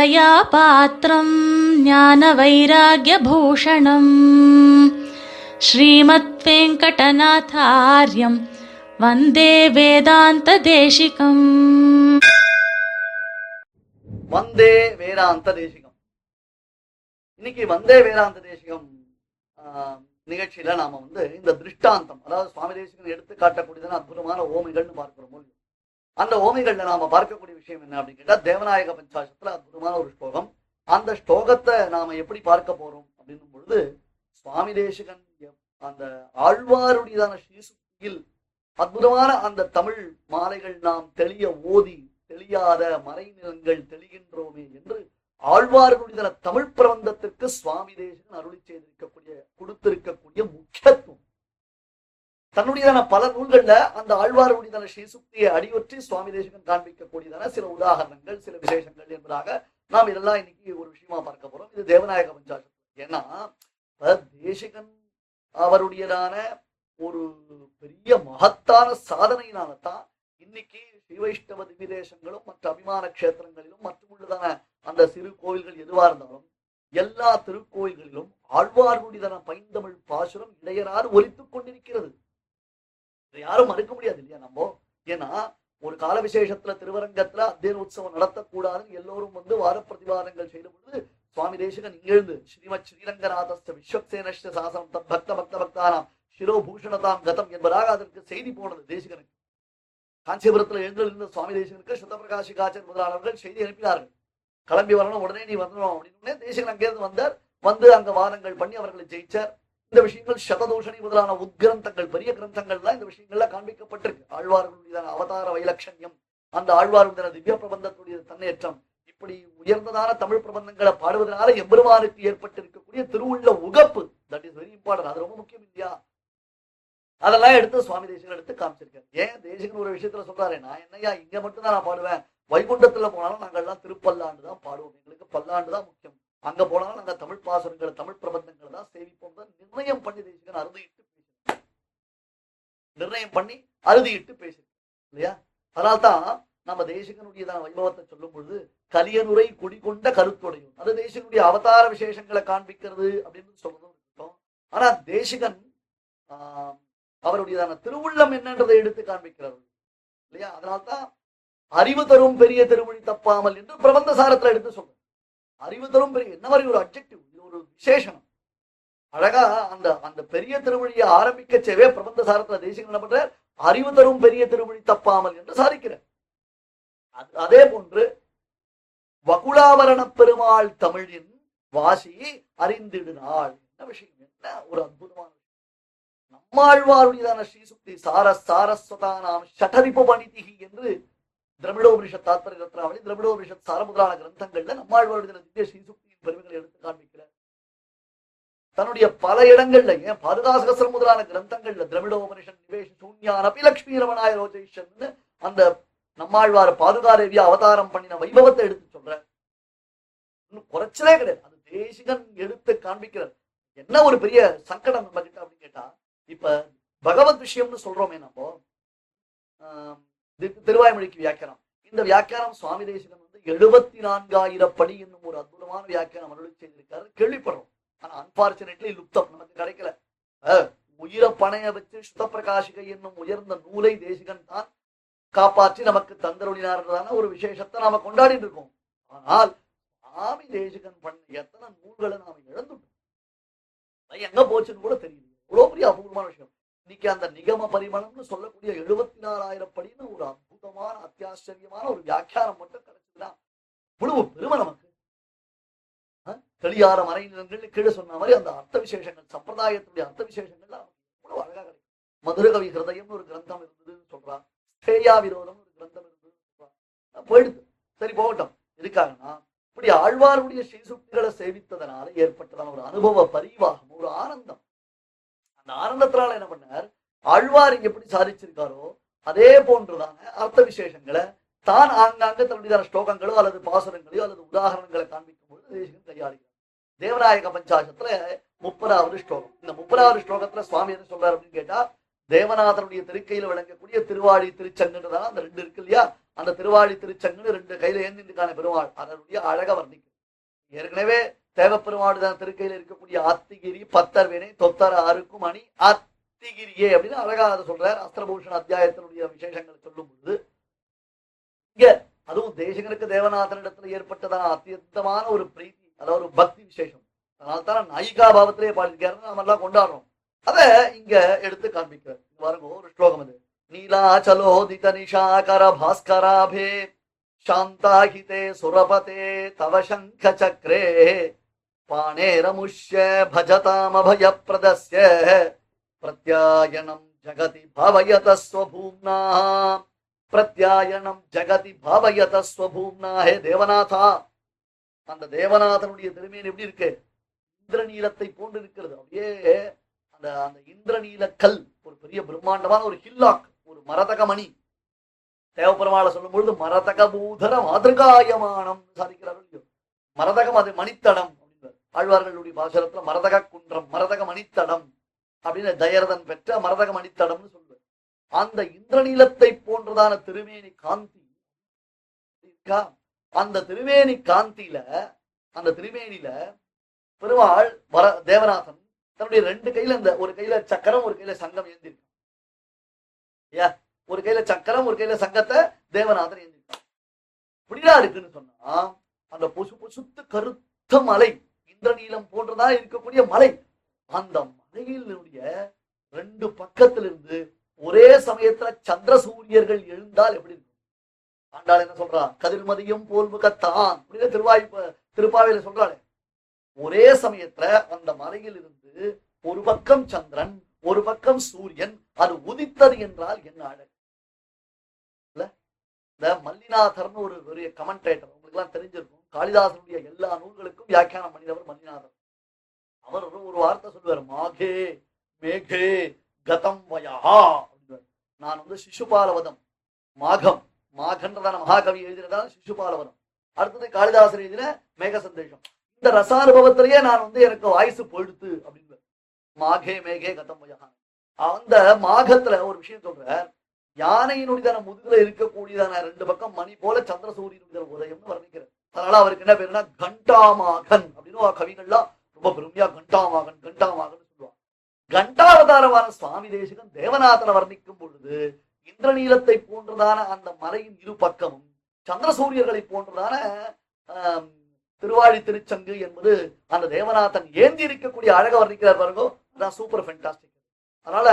ராமானுஜதயாபாத்திரம் ஞான வைராகியபூஷணம் ஸ்ரீமத் வெங்கடநாதாரியம் வந்தே வேதாந்த தேசிகம் வந்தே வேதாந்த தேசிகம் இன்னைக்கு வந்தே வேதாந்த தேசிகம் நிகழ்ச்சியில நாம வந்து இந்த திருஷ்டாந்தம் அதாவது சுவாமி தேசிகன் எடுத்து காட்டக்கூடியதான அற்புதமான ஓமைகள்னு பார்க்கிறோம் இல்லையா? அந்த ஓமைகள்ல நாம பார்க்கக்கூடிய விஷயம் என்ன அப்படின்னு கேட்டா தேவநாயக பஞ்சாசத்துல அற்புதமான ஒரு ஸ்லோகம். அந்த ஸ்லோகத்தை நாம எப்படி பார்க்க போறோம் அப்படின்னும் பொழுது சுவாமி தேசிகன் அந்த ஆழ்வாருடையதான ஸ்ரீசுக்தியில் அற்புதமான அந்த தமிழ் மாலைகள் நாம் தெளிய ஓதி தெளியாத மறைநிலங்கள் தெளிகின்றோமே என்று ஆழ்வார்களுடைய தமிழ் பிரபந்தத்திற்கு சுவாமி தேசன் அருளி செய்திருக்கக்கூடிய கொடுத்திருக்கக்கூடிய முக்கியத்துவம். தன்னுடையதான பல நூல்கள்ல அந்த ஆழ்வாருடையதான ஸ்ரீசுக்தியை அடியொற்றி சுவாமி தேசகன் காண்பிக்கக்கூடியதான சில உதாரணங்கள் சில விசேஷங்கள் என்பதாக நாம் இதெல்லாம் இன்னைக்கு ஒரு விஷயமா பார்க்க போறோம். இது தேவநாயக பஞ்சாசம் ஏன்னா அஹ், தேசிகன் அவருடையதான ஒரு பெரிய மகத்தான சாதனையினால தான் இன்னைக்கு ஸ்ரீ வைஷ்ணவ திவிதேசங்களும் மற்ற அபிமான க்ஷேத்திரங்களிலும் மற்றும் உள்ளதான அந்த சிறு கோயில்கள் எதுவா இருந்தாலும் எல்லா திருக்கோயில்களிலும் ஆழ்வார்களுடையதான பைந்தமிழ் பாசுரம் இடையராறு ஒலித்துக் கொண்டிருக்கிறது. யாரும் மறுக்க முடியாது இல்லையா நம்ம? ஏன்னா ஒரு கால விசேஷத்துல திருவரங்கத்துல அத்தியன உற்சவம் நடத்தக்கூடாதுன்னு எல்லோரும் வந்து வார பிரதிவாதங்கள் செய்த பொழுது சுவாமி தேசகன் இங்கிருந்து ஸ்ரீமத் ஸ்ரீரங்கநாதஸ்த விஸ்வக்சேனஸ்ட சாசனம் தத் பக்த பக்த பக்தானாம் சிரோபூஷணதாம் கதம் என்பதாக அதற்கு செய்தி போனது தேசிகனுக்கு. காஞ்சிபுரத்துல எழுந்திருந்த சுவாமி தேசிகனுக்கு சுத்தபிரகாஷிகாச்சர் முதலாளர்கள் செய்தி அனுப்பினார்கள். கிளம்பி வரணும் உடனே நீ வரணும் அப்படின்னு தேசகன் அங்கேருந்து வந்தார். வந்து அங்க வாதங்கள் பண்ணி அவர்களை ஜெயிச்சார். இந்த விஷயங்கள் சததூஷணி முதலான உத்கிரந்தங்கள் பெரிய கிரந்தங்கள்லாம் இந்த விஷயங்கள்ல காண்பிக்கப்பட்டிருக்கு. ஆழ்வார்களுடைய அவதார வைலட்சண்யம் அந்த ஆழ்வாருடைய திவ்ய பிரபந்தத்துடைய தன்னேற்றம் இப்படி உயர்ந்ததான தமிழ் பிரபந்தங்களை பாடுவதனால எம்பெருமானுக்கு ஏற்பட்டிருக்கக்கூடிய திருவுள்ள உகப்பு தட் இஸ் வெரி இம்பார்ட்டன்ட் அது ரொம்ப முக்கியம் இல்லையா? அதெல்லாம் எடுத்து சுவாமி தேசிகன் எடுத்து காமிச்சிருக்காரு. ஏன் தேசிகன் ஒரு விஷயத்துல சொல்றாரு நான் என்னையா இங்க மட்டும் தான் நான் பாடுவேன்? வைகுண்டத்துல போனாலும் நாங்க எல்லாம் திருப்பல்லாண்டு தான் பாடுவோம். எங்களுக்கு பல்லாண்டு தான் முக்கியம். அங்க போனாலும் நாங்க தமிழ் பாசுரங்களை தமிழ் பிரபந்தங்களை தான் சேவிப்போம் தான் நிர்ணயம் பண்ணி தேசிகன் அறுதிட்டு பேசியிருக்காரு. நிர்ணயம் பண்ணி அறுதியிட்டு பேசியிருக்காரு இல்லையா? அதனால்தான் நம்ம தேசிகனுடையதான வைபவத்தை சொல்லும் பொழுது கலியனுரை குடிகொண்ட கருத்துடையும் அது தேசிகனுடைய அவதார விசேஷங்களை காண்பிக்கிறது அப்படின்னு சொல்றதும் இருக்கட்டும். ஆனா தேசிகன் ஆஹ், அவருடையதான திருவுள்ளம் என்னன்றதை எடுத்து காண்பிக்கிறது இல்லையா? அதனால்தான் அறிவு தரும் பெரிய திருமொழி தப்பாமல் என்று பிரபந்த சாரத்துல எடுத்து சொல்றேன் அறிவு தரும் பெரிய என்ன மாதிரி ஒரு அப்ஜெக்டிவ் இது ஒரு விசேஷம் அழகா அந்த அந்த பெரிய திருமொழியை ஆரம்பிக்க செய்வே பிரபந்த சாரத்துல தேசியங்கள் என்ன பண்றார்? அறிவு தரும் பெரிய திருமொழி தப்பாமல் என்று சாதிக்கிறார். அது- அதே போன்று வகுலாவரண பெருமாள் தமிழின் வாசி அறிந்திடுனாள் என்ன விஷயம்? என்ன ஒரு அற்புதமான விஷயம். நம்மாழ்வாருடையதான ஸ்ரீசுக்தி சார சாரஸ்வதானாம் ஷடரிப்பு பணிதிகி என்று திரவிடோபிஷத் தாத்பர ரத்னாவளி திரவிடோபிஷத் சார முதலான கிரந்தங்கள்ல நம்மாழ்வாருடைய திவ்ய ஸ்ரீசுக்தியின் பெருமைகளை எடுத்து காண்பிக்கிறார். தன்னுடைய பல இடங்கள்ல ஏன் பாதுகாசகசரம் முதலான கிரந்தங்கள்ல திரவிடோபனிஷன் நிவேஷ சூன்யான் அபிலக்ஷ்மி ரமணாய ரோஜேஷன் அந்த நம்மாழ்வார் பாதுகாதேவியா அவதாரம் பண்ணின வைபவத்தை எடுத்து சொல்ற இன்னும் குறைச்சலே கிடையாது. அது தேசிகன் எடுத்து காண்பிக்கிறார். என்ன ஒரு பெரிய சங்கடம் நம்ம கிட்ட அப்படின்னு கேட்டா இப்ப பகவத் விஷயம்னு சொல்றோமே நம்ம. ஆஹ், திருவாய்மொழிக்கு வியாக்கியானம். இந்த வியாக்கியானம் சுவாமி தேசிகன் வந்து எழுபத்தி நான்காயிரம் படி என்னும் ஒரு அற்புதமான வியாக்கியானம் அருள் செய்திருக்காரு. கேள்விப்படுறோம். ஆனா அன்பார்ச்சுனேட்லி லுப்தம் நமக்கு கிடைக்கல. அஹ், பணைய வச்சு சுத பிரகாசிகை என்னும் உயர்ந்த நூலை தேசிகன் தான் காப்பாற்றி நமக்கு தந்தருளினார்ன்றதான ஒரு விசேஷத்தை நாம கொண்டாடிட்டு இருக்கோம். ஆனால் சுவாமி தேசிகன் பண்ண எத்தனை நூல்களை நாம இழந்துட்டோம். எங்க போச்சுன்னு கூட தெரியுது. எவ்வளவு பெரிய அபூர்வமான விஷயம். இன்னைக்கு அந்த நிகம பரிமளம்னு சொல்லக்கூடிய எழுபத்தி நாலாயிரம் படின்னு ஒரு அற்புதமான அத்தியாச்சரியமான ஒரு வியாக்கியானம் மட்டும் கிடைச்சதுன்னா முழு பெருமை நமக்கு. அஹ், தெளியார மறைநிலங்கள் கீழே சொன்ன மாதிரி அந்த அர்த்த விசேஷங்கள் சம்பிரதாயத்துடைய அர்த்த விசேஷங்கள்லாம் இவ்வளவு அழகா கிடைக்கும் மதுரகவி ஹிருதயம்னு ஒரு கிரந்தம் இருந்ததுன்னு சொல்றான். ஸ்ரேயா விரோதம் ஒரு கிரந்தம் இருந்ததுன்னு சொல்றான். போயிடுது. சரி போகட்டும். இருக்காங்கன்னா இப்படி ஆழ்வாருடைய ஸ்ரீசுக்திகளை சேவித்ததனால ஏற்பட்டதான ஒரு அனுபவ பரிவாகம் ஒரு ஆனந்தம். அந்த ஆனந்தத்தினால என்ன பண்ணார்? ஆழ்வார் இங்க எப்படி சாதிச்சிருக்காரோ அதே போன்றுதான அர்த்த விசேஷங்களை. தான் ஆங்காங்க தன்னுடைய ஸ்லோகங்களோ அல்லது பாசுரங்களையோ அல்லது உதாரணங்களை காண்பிக்கும் பொழுது தேசிகன் கையாளுகிறார். தேவநாயக பஞ்சாசத்துல முப்பதாவது ஸ்லோகம். இந்த முப்பதாவது ஸ்லோகத்துல சுவாமி என்ன சொல்றாரு அப்படின்னு கேட்டா தேவநாதனுடைய திருக்கையில விளங்கக்கூடிய திருவாடி திருச்சங்குன்றதான அந்த ரெண்டு இருக்கு இல்லையா? அந்த திருவாடி திருச்சங்குன்னு ரெண்டு கையில ஏந்திருக்கான பெருமாள். அதனுடைய அழக வர்ணிக்கும் ஏற்கனவே தேவப்பெருமாடுதான் தான் இருக்கக்கூடிய அத்திகிரி பத்தர் வினை தொத்தர அறுக்கும் அணி அத்திகிரியே அப்படின்னு அழகா அதை சொல்றார். அஸ்திரபூஷண அத்தியாயத்தினுடைய விசேஷங்களை சொல்லும் பொழுது இங்க அதுவும் தேசகனுக்கு தேவநாதனிடத்துல ஏற்பட்டதான அத்தியந்தமான ஒரு பிரீத்தி அதாவது ஒரு பக்தி விசேஷம். அதனால தான் நாயிகா பாவத்திலே பாடியிருக்காருன்னு நம்ம எல்லாம் கொண்டாடுறோம். அத இங்க எடுத்து காண்பிக்கிறார். பாருங்க ஒரு ஸ்லோகம் அது. நீலாச்சலோதித நிஷாகர பாஸ்கராபே शान्ताहिते சுரபதே தவ சங்க சக்ரே भजतामभयप्रदस्य பஜதாமபய जगति பிரத்யாயனம் ஜகதி பிரத்யாயணம் பிரத்யாயனம் ஜகதி பவயத ஸ்வபூம்னா ஹே தேவநாதா அந்த தேவநாதனுடைய திருமேன் எப்படி இருக்கு? இந்திரநீலத்தை போன்று இருக்கிறது. அப்படியே அந்த அந்த இந்திரநீல கல் ஒரு பெரிய பிரம்மாண்டமான ஒரு ஹில்லாக் ஒரு மரதகமணி மணி சொல்லும் பொழுது மரதக பூதர மாதிருகாயமானம் சாதிக்கிறார்கள் மரதகம் அது மணித்தடம் ஆழ்வார்களுடைய பாசனத்துல மரதக குன்றம் மரதக மணித்தடம் அப்படின்னு தயரதன் பெற்ற மரதக மணித்தடம்னு சொல்லுவார். அந்த இந்திரநீலத்தை போன்றதான திருமேனி காந்தி இருக்கா? அந்த திருமேனி காந்தியில அந்த திருமேனில பெருமாள் வர தேவநாதன் தன்னுடைய ரெண்டு கையில இந்த ஒரு கையில சக்கரம் ஒரு கையில சங்கம் ஏந்திருக்கான். ஐயா ஒரு கையில சக்கரம் ஒரு கையில சங்கத்தை தேவநாதன் ஏந்திருக்கான் இப்படிதான் இருக்குன்னு சொன்னா அந்த பொசு பொசுத்து கருத்த மலை இந்திரநீலம் போன்றதா இருக்கக்கூடிய மலை அந்த மலையினுடைய ரெண்டு பக்கத்திலிருந்து ஒரே சமயத்துல சந்திர சூரியர்கள் எழுந்தால் எப்படி இருக்கும்? ஆண்டாள் என்ன சொல்றா? கதிர்மதியும் போல் முகத்தான் அப்படின்னு திருவாய் திருப்பாவையில சொல்றாளே ஒரே சமயத்துல அந்த மலையில் இருந்து ஒரு பக்கம் சந்திரன் ஒரு பக்கம் சூரியன் அது உதித்தது என்றால் என்ன அழகு? இந்த மல்லிநாதர்னு ஒரு பெரிய கமெண்டேட்டர் உங்களுக்கு எல்லாம் தெரிஞ்சிருக்கும். காளிதாசனுடைய எல்லா நூல்களுக்கும் வியாக்கியானம் பண்ணினவர் மல்லிநாதர். அவர் ஒரு- ஒரு வார்த்தை சொல்லுவார் மாகே மேகே கதம் வயா அப்படின்னுவார். நான் வந்து சிசுபாலவதம் மாகம் மாகன்றதான மகாகவி எழுதினதான சிசுபாலவதம். அடுத்தது காளிதாசன் எழுதின மேக சந்தேஷம் இந்த ரசானுபவத்திலேயே நான் வந்து எனக்கு வாய்ஸ் போயிடுத்து அப்படின்னு மாகே மேகே கதம் வயா அந்த மாகத்துல ஒரு விஷயம் சொல்றார். யானையினுடைய முதுகுல இருக்கக்கூடியதான ரெண்டு பக்கம் மணி போல சந்திர சூரியனுடைய உதயம்னு வர்ணிக்கிறார். அதனால அவருக்கு என்ன பேருன்னா கண்டாமாகன் அப்படின்னு கவிகள்லாம் ரொம்ப பெருமையா கண்டாமாகன் கண்டாமாகன் சொல்லுவாங்க. கண்டாவதாரமான சுவாமி தேசிகன் தேவநாதனை வர்ணிக்கும் பொழுது இந்திரநீலத்தை போன்றதான அந்த மலையின் இரு பக்கமும் சந்திர சூரியர்களை போன்றதான திருவாழி திருச்சங்கு என்பது அந்த தேவநாதன் ஏந்தி இருக்கக்கூடிய அழக வர்ணிக்கிறார் பாருங்க. அதான் சூப்பர் ஃபென்டாஸ்டிக் அதனால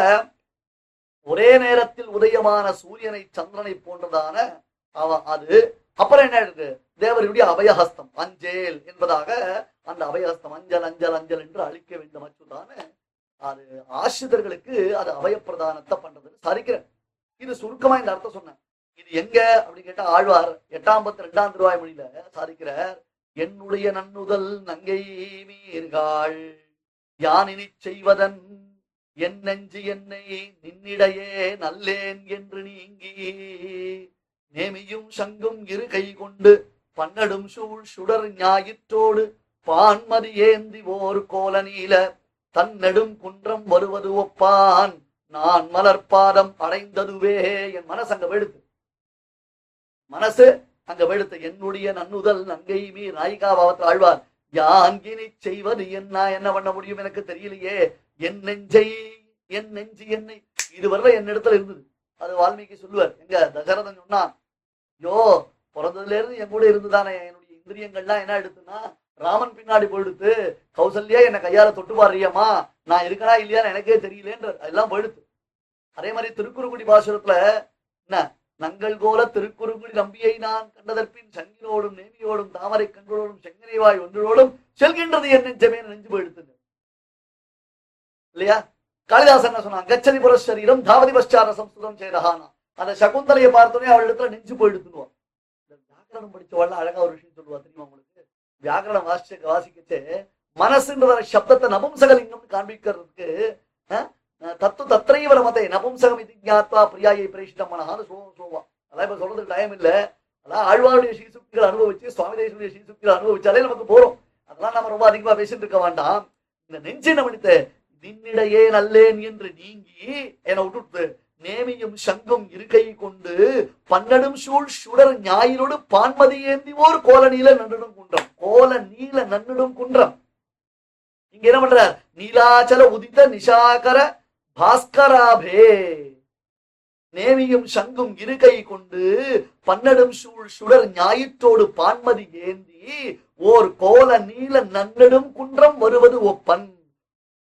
ஒரே நேரத்தில் உதயமான சூரியனை சந்திரனை போன்றதான அவ அது. அப்புறம் என்ன இருக்கு தேவருடைய அபயஹஸ்தம் அஞ்சேல் என்பதாக அந்த அபயஹஸ்தம் அஞ்சல் அஞ்சல் அஞ்சல் என்று அழிக்க வேண்டும் அச்சுதான அது ஆசிரியர்களுக்கு அது அபயப்பிரதானத்தை பண்றது. சரிக்கிறேன். இது சுருக்கமா இந்த அர்த்தம் சொன்னேன். இது எங்க அப்படின்னு கேட்டா ஆழ்வார் எட்டாம் பத்து ரெண்டாம் திருவாய் மொழியில சாதிக்கிறார் என்னுடைய நன்னுதல் நங்கை மீர்காள் யானினி செய்வதன் என் நெஞ்சு என்னை நின்னிடையே நல்லேன் என்று நீங்கி நேமியும் சங்கும் இரு கை கொண்டு பன்னடும் சூழ் சுடர் ஞாயிற்றோடு பான்மதி ஏந்தி ஓர் கோல நீல தன்னெடும் குன்றம் வருவது ஒப்பான். நான் மலர்பாதம் அடைந்ததுவே என் மனசு அங்க வெடுத்து மனசு அங்க வெடுத்து என்னுடைய நன்னுதல் நங்கை மீ நாயிகா பாவத்தில் ஆழ்வார். யாங்கினி செய்வது என்ன? என்ன பண்ண முடியும் எனக்கு தெரியலையே. என் நெஞ்சை என் நெஞ்சு என்னை. இதுவரை என்னிடத்துல இருந்தது. அது வால்மீகி சொல்லுவார். எங்க தசரதன் சொன்னான் யோ பிறந்ததுல இருந்து என் கூட இருந்துதானே. என்னுடைய இந்திரியங்கள்லாம் என்ன எடுத்துன்னா ராமன் பின்னாடி போயிடுத்து கௌசல்யா என்னை கையால தொட்டு பாடுறியம்மா நான் இருக்கனா இல்லையான்னு எனக்கே தெரியலேன்ற அதெல்லாம் போயிடுத்து. அதே மாதிரி திருக்குறுங்குடி பாசுரத்துல என்ன நங்கள் கோல திருக்குறுங்குடி நம்பியை நான் கண்டதற்பின் சங்கினோடும் நேமியோடும் தாமரை கண்களோடும் செங்கனைவாய் ஒன்றோடும் செல்கின்றது என் நெஞ்சமே நெஞ்சு போயிடுத்துங்க இல்லையா? காளிதாசன் என்ன சொன்னான்? கச்சதி சரீரம் தாவதி பశ్చాர சம்ஸ்கிருதம் செய்தகானா அந்த சகுந்தலையை பார்த்தோன்னே அவள் இடத்துல நெஞ்சு போயிடுத்துனுவான் இந்த வியாக்கரணம் படிச்சவள் அழகா ஒரு விஷயம் சொல்லுவா தெரியுமா உங்களுக்கு? வியாக்கரணம் வாசிச்ச வாசிக்கச்சே மனசுன்ற சப்தத்தை நபும்சகலிங்கம் காண்பிக்கிறதுக்கு தத்து தத்ரைவ ரமத்தை நபும்சகம் இது ஞாத்வா பிரியாயை பிரேஷிதம் மனஹான்னு சோ சோவா. அதான் இப்ப சொல்றதுக்கு டைம் இல்ல. அதான் ஆழ்வாருடைய ஸ்ரீசுக்திகளை அனுபவிச்சு சுவாமி தேசனுடைய ஸ்ரீசுக்திகளை அனுபவிச்சாலே நமக்கு போறோம். அதெல்லாம் நம்ம ரொம்ப அதிகமா பேசிட்டு இருக்க வேண்டாம். இந்த நெஞ்சு நம்மளுக்கு நின்னிடையே நல்லேன் என்று நீங்கி என விட்டுட்டு நேமியும் சங்கும் இருக்கை கொண்டு பன்னடும் சூழ் சுடர் ஞாயிறோடு பான்மதி ஏந்திவோர் கோல நீல நன்னடும் குன்றம். கோல நீல நன்னடும் குன்றம். இங்க என்ன பண்றார்? நீலாச்சல உதித்த நிஷாகர பாஸ்கராபே. நேமியும் சங்கும் இருக்கை கொண்டு பன்னடும் சூழ் சுடர் ஞாயிற்றோடு பான்மதி ஏந்தி ஓர் கோல நீல நன்னடும் குன்றம் வருவது ஒப்பன்.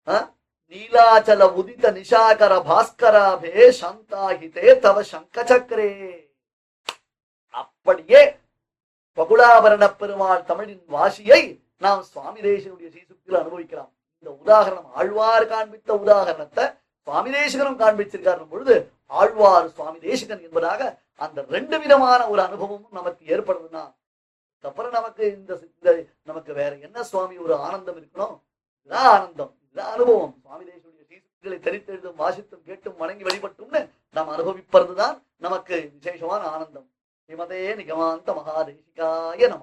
ஆ? நீலாச்சல உதித்த நிஷாகர பாஸ்கராபே சந்தாகிதே தவ சங்க சக்கரே அப்படியே பகுலாபரண பெருமாள் தமிழின் வாசியை நாம் சுவாமி தேசனுடைய சீசுக்கில் அனுபவிக்கலாம். இந்த உதாரணம் ஆழ்வார் காண்பித்த உதாரணத்தை சுவாமி தேசிகனும் காண்பிச்சிருக்காரு பொழுது ஆழ்வார் சுவாமி தேசிகன் என்பதாக அந்த ரெண்டு விதமான ஒரு அனுபவமும் நமக்கு ஏற்படுதுன்னா அப்புறம் நமக்கு இந்த இந்த நமக்கு வேற என்ன சுவாமி ஒரு ஆனந்தம் இருக்கணும் இதுதான் ஆனந்தம் இதுதான் அனுபவம். சுவாமி தேசனுடைய சீசுக்களை தெரித்தெழுதும் வாசித்தும் கேட்டும் வணங்கி வழிபட்டும்னு நாம் அனுபவிப்பதுதான் நமக்கு விசேஷமான ஆனந்தம். ஸ்ரீமதே நிகமாந்த மகாதேசிகாய நம.